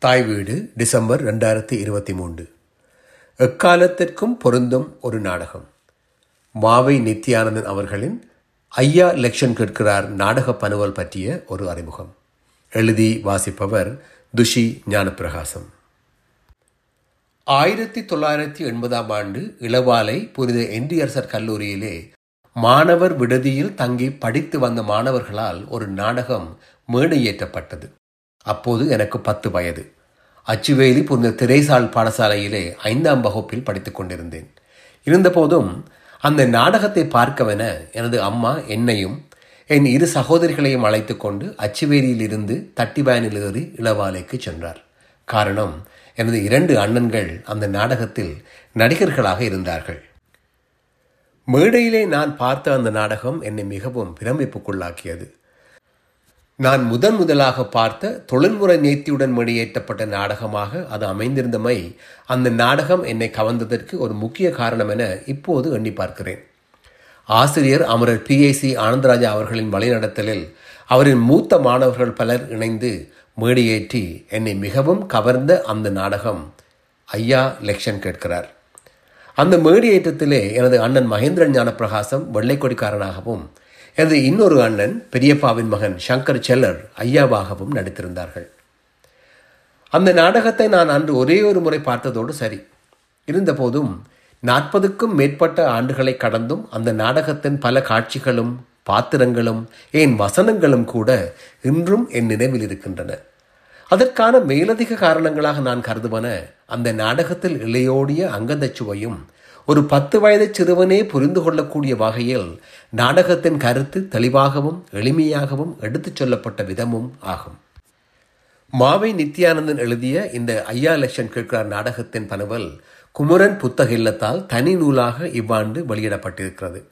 தாய் வீடு டிசம்பர் ரெண்டாயிரத்தி இருபத்தி மூன்று. எக்காலத்திற்கும் பொருந்தும் ஒரு நாடகம். மாவை நித்யானந்தன் அவர்களின் ஐயா லெக்ஷன் கேட்கிறார் நாடக பனுவல் பற்றிய ஒரு அறிமுகம். எழுதி வாசிப்பவர் துஷி ஞானப்பிரகாசம். ஆயிரத்தி தொள்ளாயிரத்தி எண்பதாம் ஆண்டு இளவாலை புனித என்டிஆர்சர் கல்லூரியிலே மாணவர் விடுதியில் தங்கி படித்து வந்த மாணவர்களால் ஒரு நாடகம் மேடையேற்றப்பட்டது. அப்போது எனக்கு பத்து வயது. அச்சுவேலி புரிந்த திரைசால் பாடசாலையிலே ஐந்தாம் வகுப்பில் படித்துக் கொண்டிருந்தேன். இருந்தபோதும் அந்த நாடகத்தை பார்க்கவென எனது அம்மா என்னையும் என் இரு சகோதரிகளையும் அழைத்து கொண்டு அச்சுவேலியில் இருந்து தட்டிவேனில் ஏறி இளவாலைக்கு சென்றார். காரணம் எனது இரண்டு அண்ணன்கள் அந்த நாடகத்தில் நடிகர்களாக இருந்தார்கள். மேடையிலே நான் பார்த்த அந்த நாடகம் என்னை மிகவும் பிரமிப்புக்குள்ளாக்கியது. நான் முதன் முதலாக பார்த்த தொழில்முறை நேர்த்தியுடன் மொழியேற்றப்பட்ட நாடகமாக அது அமைந்திருந்தமை அந்த நாடகம் என்னை கவர்ந்ததற்கு ஒரு முக்கிய காரணம் என இப்போது எண்ணி பார்க்கிறேன். ஆசிரியர் அமரர் பிஏசி ஆனந்தராஜா அவர்களின் வழிநடத்தலில் அவரின் மூத்த மாணவர்கள் பலர் இணைந்து மேடையேற்றி என்னை மிகவும் கவர்ந்த அந்த நாடகம் ஐயா லெக்ஷன் கேட்கிறார். அந்த மேடியேற்றத்திலே எனது அண்ணன் மகேந்திரன் ஞானப்பிரகாசம் வெள்ளைக்கொடிக்காரனாகவும் எனது இன்னொரு அண்ணன் பெரியப்பாவின் மகன் சங்கர் செல்லர் ஐயாவாகவும் நடித்திருந்தார்கள். அந்த நாடகத்தை நான் அன்று ஒரே ஒரு முறை பார்த்ததோடு சரி. இருந்தபோதும் நாற்பதுக்கும் மேற்பட்ட ஆண்டுகளை கடந்தும் அந்த நாடகத்தின் பல காட்சிகளும் பாத்திரங்களும் ஏன் வசனங்களும் கூட இன்றும் என் நினைவில் இருக்கின்றன. அதற்கான மேலதிக காரணங்களாக நான் கருதுவன அந்த நாடகத்தில் இளையோடிய அங்கந்தச்சுவையும் ஒரு பத்து வயது சிறுவனே புரிந்து கொள்ளக்கூடிய வகையில் நாடகத்தின் கருத்து தெளிவாகவும் எளிமையாகவும் எடுத்துச் சொல்லப்பட்ட விதமும் ஆகும். மாவை நித்யானந்தன் எழுதிய இந்த ஐயா லட்சம் கேட்கிறார் நாடகத்தின் பனவல் குமரன் புத்தக இல்லத்தால் தனி நூலாக இவ்வாண்டு வெளியிடப்பட்டிருக்கிறது.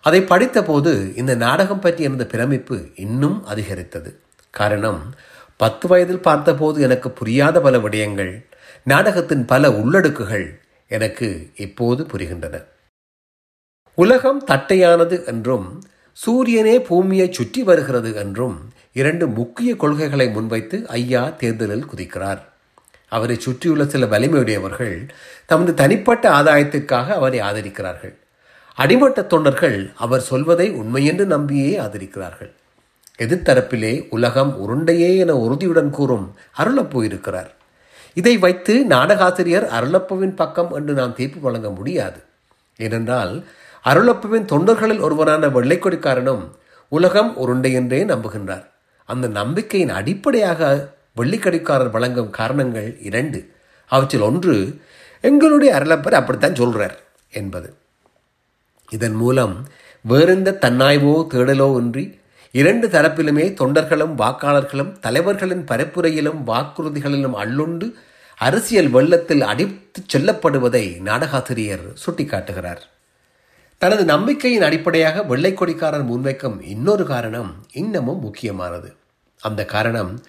அதை படித்தபோது இந்த நாடகம் பற்றி எனது பிரமிப்பு இன்னும் அதிகரித்தது. காரணம் பத்து வயதில் பார்த்தபோது எனக்கு புரியாத பல விடயங்கள் நாடகத்தின் பல உள்ளடுக்குகள் எனக்கு இப்போது புரிகின்றன. உலகம் தட்டையானது என்றும் சூரியனே பூமியை சுற்றி வருகிறது என்றும் இரண்டு முக்கிய கொள்கைகளை முன்வைத்து ஐயா தேர்தலில் குதிக்கிறார். அவரை சுற்றியுள்ள சில வலிமையுடையவர்கள் தமது தனிப்பட்ட ஆதாயத்திற்காக அவரை ஆதரிக்கிறார்கள். அடிமட்ட தொண்டர்கள் அவர் சொல்வதை உண்மையென்று நம்பியே ஆதரிக்கிறார்கள். எதிர்த்தரப்பிலே உலகம் உருண்டையே என உறுதியுடன் கூறும் அருளப் போயிருக்கிறார். இதை வைத்து நாடகாசிரியர் அருளப்பவின் பக்கம் என்று நாம் தீர்ப்பு வழங்க முடியாது. ஏனென்றால் அருளப்பவின் தொண்டர்களில் ஒருவரான வெள்ளைக்கொடிக்காரனும் உலகம் உருண்டை என்றே நம்புகின்றார். அந்த நம்பிக்கையின் அடிப்படையாக வெள்ளிக்கடிக்காரர் வழங்கும் காரணங்கள் இரண்டு. அவற்றில் ஒன்று எங்களுடைய அருளப்பர் அப்படித்தான் சொல்றார் என்பது. இதன் மூலம் வேறெந்த தன்னாய்வோ தேடலோ இன்றி இரண்டு தரப்பிலுமே தொண்டர்களும் வாக்காளர்களும் தலைவர்களின் பரப்புரையிலும் வாக்குறுதிகளிலும் அள்ளுண்டு அரசியல் வெள்ளத்தில் அடித்துச் செல்லப்படுவதை நாடகாசிரியர் சுட்டிக்காட்டுகிறார். தனது நம்பிக்கையின் அடிப்படையாக வெள்ளைக்கொடிக்காரர் முன்வைக்கும் இன்னொரு காரணம் இன்னமும் முக்கியமானது. அந்த காரணம்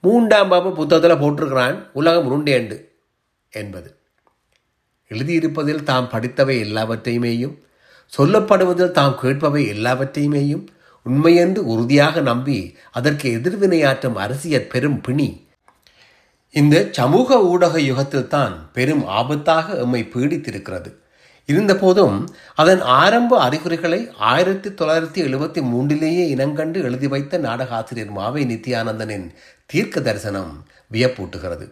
மூன்றாம் பாபு புத்தகத்தில் போட்டிருக்கிறான் உலகம் உருண்டேண்டு என்பது. எழுதியிருப்பதில் தாம் படித்தவை எல்லாவற்றையுமேயும் சொல்லப்படுவதில் தாம் கேட்பவை எல்லாவற்றையுமேயும் உண்மையென்று உறுதியாக நம்பி அதற்கு எதிர்வினையாற்றும் அரசியல் பெரும் பிணி. இந்த சமூக ஊடக யுகத்தில்தான் பெரும் ஆபத்தாக எம்மை பீடித்திருக்கிறது. இருந்தபோதும் அதன் ஆரம்ப அறிகுறிகளை ஆயிரத்தி தொள்ளாயிரத்தி எழுபத்தி மூன்றிலேயே இனங்கண்டு எழுதி வைத்த நாடக ஆசிரியர் மாவை நித்யானந்தனின் தீர்க்க தரிசனம் வியப்பூட்டுகிறது.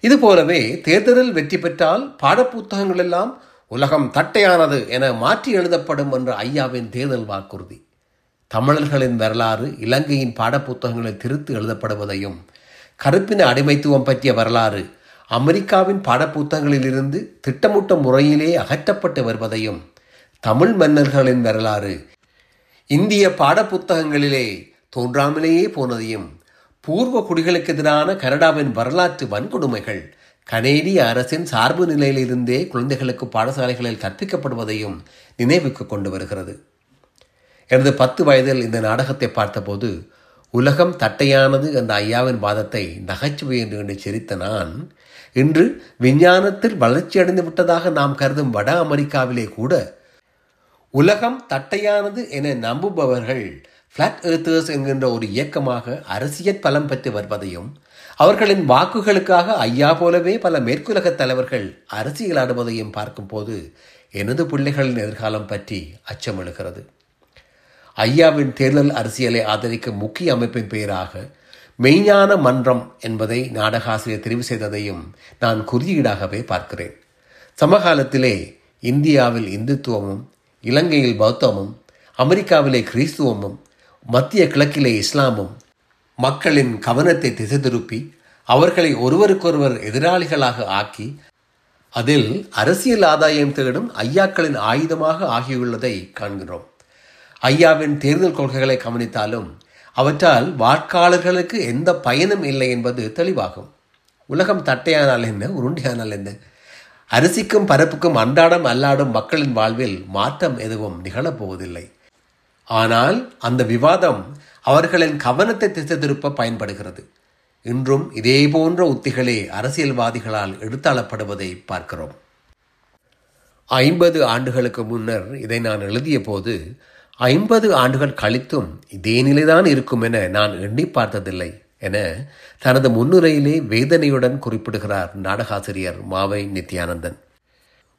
இதுபோலவே தேர்தலில் வெற்றி பெற்றால் பாடப்புத்தகங்களெல்லாம் உலகம் தட்டையானது என மாற்றி எழுதப்படும் என்ற ஐயாவின் தேர்தல் வாக்குறுதி. தமிழர்களின் வரலாறு இலங்கையின் பாடப்புத்தகங்களில் திருத்து எழுதப்படுவதையும் கருப்பின அடிமைத்துவம் பற்றிய வரலாறு அமெரிக்காவின் பாடப்புத்தகங்களிலிருந்து திட்டமிட்ட முறையிலே அகற்றப்பட்டு வருவதையும் தமிழ் மன்னர்களின் வரலாறு இந்திய பாடப்புத்தகங்களிலே தோன்றாமலேயே போனதையும் பூர்வ குடிகளுக்கு எதிரான கனடாவின் வரலாற்று வன்கொடுமைகள் கனேடிய அரசின் சார்பு நிலையிலிருந்தே குழந்தைகளுக்கு பாடசாலைகளில் கற்பிக்கப்படுவதையும் நினைவுக்கு கொண்டு வருகிறது. எனது பத்து வயதில் இந்த நாடகத்தை பார்த்தபோது உலகம் தட்டையானது என்ற ஐயாவின் வாதத்தை நகைச்சுவை என்று கண்டு சிரித்த நான் இன்று விஞ்ஞானத்தில் வளர்ச்சியடைந்து விட்டதாக நாம் கருதும் வட அமெரிக்காவிலே கூட உலகம் தட்டையானது என நம்புபவர்கள் ஃப்ளாட் ஏர்த்தர்ஸ் என்கின்ற ஒரு இயக்கமாக அரசியல் பலம் பெற்று வருவதையும் அவர்களின் வாக்குகளுக்காக ஐயா போலவே பல மேற்குலக தலைவர்கள் அரசியலாடுவதையும் பார்க்கும்போது எனது பிள்ளைகளின் எதிர்காலம் பற்றி அச்சம் எழுகிறது ஐயாவின் தேர்தல் அரசியலை ஆதரிக்கும் முக்கிய அமைப்பின் பெயராக மெய்ஞான மன்றம் என்பதை நாடகாசிரியர் தெரிவு செய்ததையும் நான் குறியீடாகவே பார்க்கிறேன். சமகாலத்திலே இந்தியாவில் இந்துத்துவமும் இலங்கையில் பௌத்தமும் அமெரிக்காவிலே கிறிஸ்துவமும் மத்திய கிழக்கிலே இஸ்லாமும் மக்களின் கவனத்தை திசை திருப்பி அவர்களை ஒருவருக்கொருவர் எதிராளிகளாக ஆக்கி அதில் அரசியல் ஆதாயம் தேடும் ஐயாக்களின் ஆயுதமாக ஆகியுள்ளதை காண்கிறோம். ஐயாவின் தேர்தல் கொள்கைகளை கவனித்தாலும் அவற்றால் வாக்காளர்களுக்கு எந்த பயனும் இல்லை என்பது தெளிவாகும். உலகம் தட்டையானால் என்ன உருண்டையானால் என்ன? அரிசிக்கும் பரப்புக்கும் அன்றாடம் அல்லாடும் மக்களின் வாழ்வில் மாற்றம் எதுவும் நிகழப்போவதில்லை. ஆனால் அந்த விவாதம் அவர்களின் கவனத்தை திசை திருப்ப பயன்படுகிறது. இன்றும் இதே போன்ற உத்திகளே அரசியல்வாதிகளால் எடுத்தாளப்படுவதை பார்க்கிறோம். ஐம்பது ஆண்டுகளுக்கு முன்னர் இதை நான் எழுதிய போது ஐம்பது ஆண்டுகள் கழித்தும் இதே நிலைதான் இருக்கும் என நான் எண்ணி பார்த்ததில்லை என தனது முன்னுரையிலே வேதனையுடன் குறிப்பிடுகிறார் நாடகாசிரியர் மாவை நித்யானந்தன்.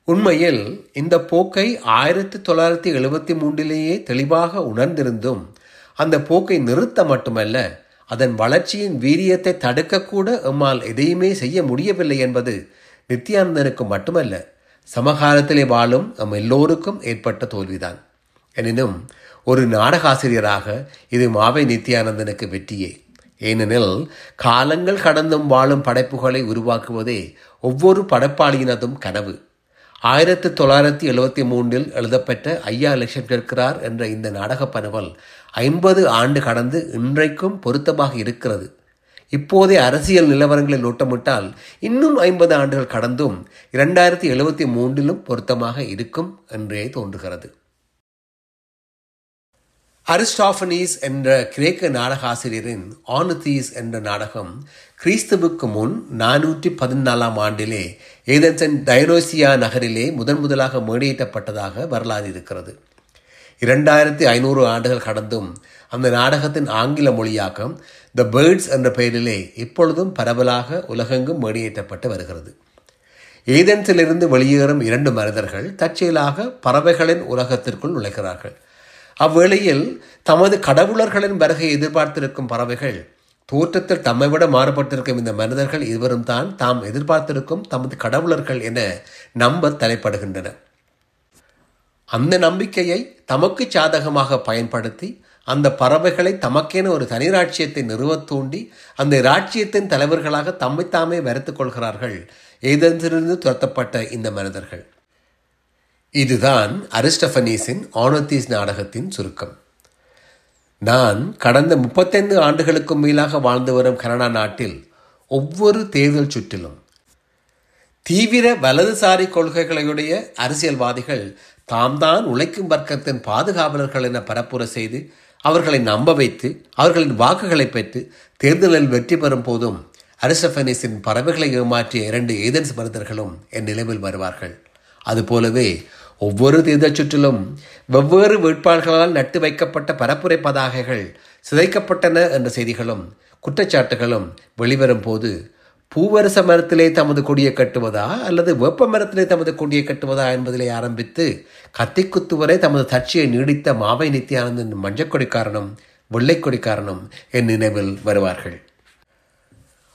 உண்மையில் இந்த போக்கை ஆயிரத்தி தொள்ளாயிரத்தி எழுபத்தி மூன்றிலேயே தெளிவாக உணர்ந்திருந்தும் அந்த போக்கை நிறுத்த மட்டுமல்ல அதன் வளர்ச்சியின் வீரியத்தை தடுக்கக்கூட எம்மால் எதையுமே செய்ய முடியவில்லை என்பது நித்யானந்தனுக்கு மட்டுமல்ல சமகாலத்திலே வாழும் எம் எல்லோருக்கும் ஏற்பட்ட தோல்விதான். எனினும் ஒரு நாடகாசிரியராக இது மாவை நித்யானந்தனுக்கு வெற்றியே. ஏனெனில் காலங்கள் கடந்தும் வாழும் படைப்புகளை உருவாக்குவதே ஒவ்வொரு படைப்பாளியினதும் கனவு. ஆயிரத்தி தொள்ளாயிரத்தி எழுபத்தி மூன்றில் எழுதப்பட்ட ஐயா லட்சம் கேட்கிறார் என்ற இந்த நாடக பரவல் ஐம்பது ஆண்டு கடந்து இன்றைக்கும் பொருத்தமாக இருக்கிறது. இப்போதே அரசியல் நிலவரங்களில் நோட்டமிட்டால் இன்னும் ஐம்பது ஆண்டுகள் கடந்தும் இரண்டாயிரத்தி எழுபத்தி மூன்றிலும் பொருத்தமாக இருக்கும் என்றே தோன்றுகிறது. அரிஸ்டாஃபனீஸ் என்ற கிரேக்க நாடகாசிரியரின் ஆனுதீஸ் என்ற நாடகம் கிறிஸ்துவுக்கு முன் நானூற்றி பதினாலாம் ஆண்டிலே ஏதன்சன் டைனோசியா நகரிலே முதன் முதலாக மேடையிட்டப்பட்டதாக வரலாறு இருக்கிறது. இரண்டாயிரத்தி ஐநூறு ஆண்டுகள் கடந்தும் அந்த நாடகத்தின் ஆங்கில மொழியாக்கம் த பேர்ட்ஸ் என்ற பெயரிலே இப்பொழுதும் பரவலாக உலகெங்கும் மேடையேற்றப்பட்டு வருகிறது. ஏதென்ஸிலிருந்து வெளியேறும் இரண்டு மனிதர்கள் தற்செயலாக பறவைகளின் உலகத்திற்குள் நுழைகிறார்கள். அவ்வேளையில் தமது கடவுளர்களின் வருகை எதிர்பார்த்திருக்கும் பறவைகள் தோற்றத்தில் தம்மை விட மாறுபட்டிருக்கும் இந்த மனிதர்கள் இருவரும் தான் தாம் எதிர்பார்த்திருக்கும் தமது கடவுளர்கள் என நம்ப தலைப்படுகின்றன. அந்த நம்பிக்கையை தமக்கு சாதகமாக பயன்படுத்தி அந்த பறவைகளை தமக்கென ஒரு தனி ராட்சியத்தை நிறுவத் தூண்டி அந்த ராட்சியத்தின் தலைவர்களாக தம்மைத்தாமே வரைத்துக் கொள்கிறார்கள் ஏதென்றிலிருந்து துரத்தப்பட்ட இந்த மனிதர்கள். இதுதான் அரிஸ்டபனீஸின் ஆனோத்தீஸ் நாடகத்தின் சுருக்கம். நான் கடந்த முப்பத்தைந்து ஆண்டுகளுக்கும் மேலாக வாழ்ந்து வரும் கனடா நாட்டில் ஒவ்வொரு தேர்தல் சுற்றிலும் தீவிர வலதுசாரி கொள்கைகளையுடைய அரசியல்வாதிகள் தாம் தான் உழைக்கும் வர்க்கத்தின் பாதுகாவலர்கள் என பரப்புரை செய்து அவர்களை நம்ப வைத்து அவர்களின் வாக்குகளை பெற்று தேர்தலில் வெற்றி பெறும் போதும் அரிஸ்டபனீஸின் பறவைகளை ஏமாற்றிய இரண்டு ஏதன்ஸ் மனிதர்களும் என் நிலைவில் வருவார்கள். அதுபோலவே ஒவ்வொரு தேர்தல் சுற்றிலும் வெவ்வேறு வேட்பாளர்களால் நட்டு வைக்கப்பட்ட பரப்புரை பதாகைகள் சிதைக்கப்பட்டன என்ற செய்திகளும் குற்றச்சாட்டுகளும் வெளிவரும் போது பூவரச மரத்திலே தமது கொடியை கட்டுவதா அல்லது வெப்ப மரத்திலே தமது கொடியை கட்டுவதா என்பதிலே ஆரம்பித்து கத்திக்குத்து வரை தமது தட்சியை நீடித்த மாவை நித்யானந்தன் மஞ்சக்கொடிக்காரனும் வெள்ளைக்கொடிக்காரனும் என் நினைவில் வருவார்கள்.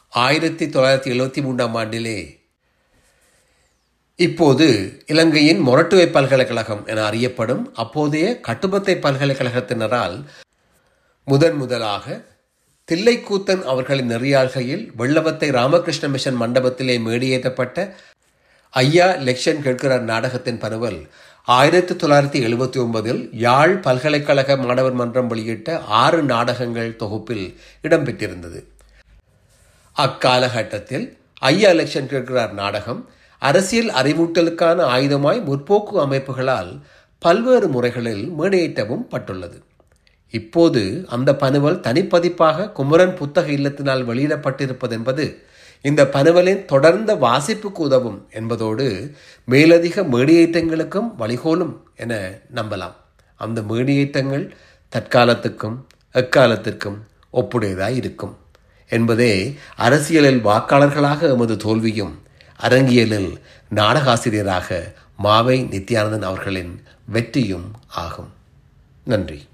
ஆயிரத்தி தொள்ளாயிரத்தி எழுபத்தி மூன்றாம் ஆண்டிலே இப்போது இலங்கையின் மொரட்டுவை பல்கலைக்கழகம் என அறியப்படும் அப்போதைய கட்டுபத்தை பல்கலைக்கழகத்தினரால் முதன் முதலாக தில்லைக்கூத்தன் அவர்களின் நெறியாள்கையில் வெள்ளவத்தை ராமகிருஷ்ண மிஷன் மண்டபத்திலே மேடியேற்றப்பட்ட ஐயா லெக்ஷன் கேட்கிறார் நாடகத்தின் பரவல் ஆயிரத்தி தொள்ளாயிரத்தி எழுபத்தி ஒன்பதில் யாழ் பல்கலைக்கழக மாணவர் மன்றம் வெளியிட்ட ஆறு நாடகங்கள் தொகுப்பில் இடம்பெற்றிருந்தது. அக்காலகட்டத்தில் ஐயா லெக்ஷன் கேட்கிறார் நாடகம் அரசியல் அறிவூட்டலுக்கான ஆயுதமாய் முற்போக்கு அமைப்புகளால் பல்வேறு முறைகளில் மேடையேற்றவும் பட்டுள்ளது. இப்போது அந்த பனுவல் தனிப்பதிப்பாக குமரன் புத்தக இல்லத்தினால் வெளியிடப்பட்டிருப்பது என்பது இந்த பனுவலின் தொடர்ந்த வாசிப்புக்கு உதவும் என்பதோடு மேலதிக மேடியேற்றங்களுக்கும் வழிகோலும் என நம்பலாம். அந்த மேடியேற்றங்கள் தற்காலத்துக்கும் எக்காலத்திற்கும் ஒப்புடையதாய் இருக்கும். என்பதே அரசியலில் வாக்காளர்களாக எமது தோல்வியும் அரங்கியலில் நாடகாசிரியராக மாவை நித்யானந்தன் அவர்களின் வெற்றியும் ஆகும். நன்றி.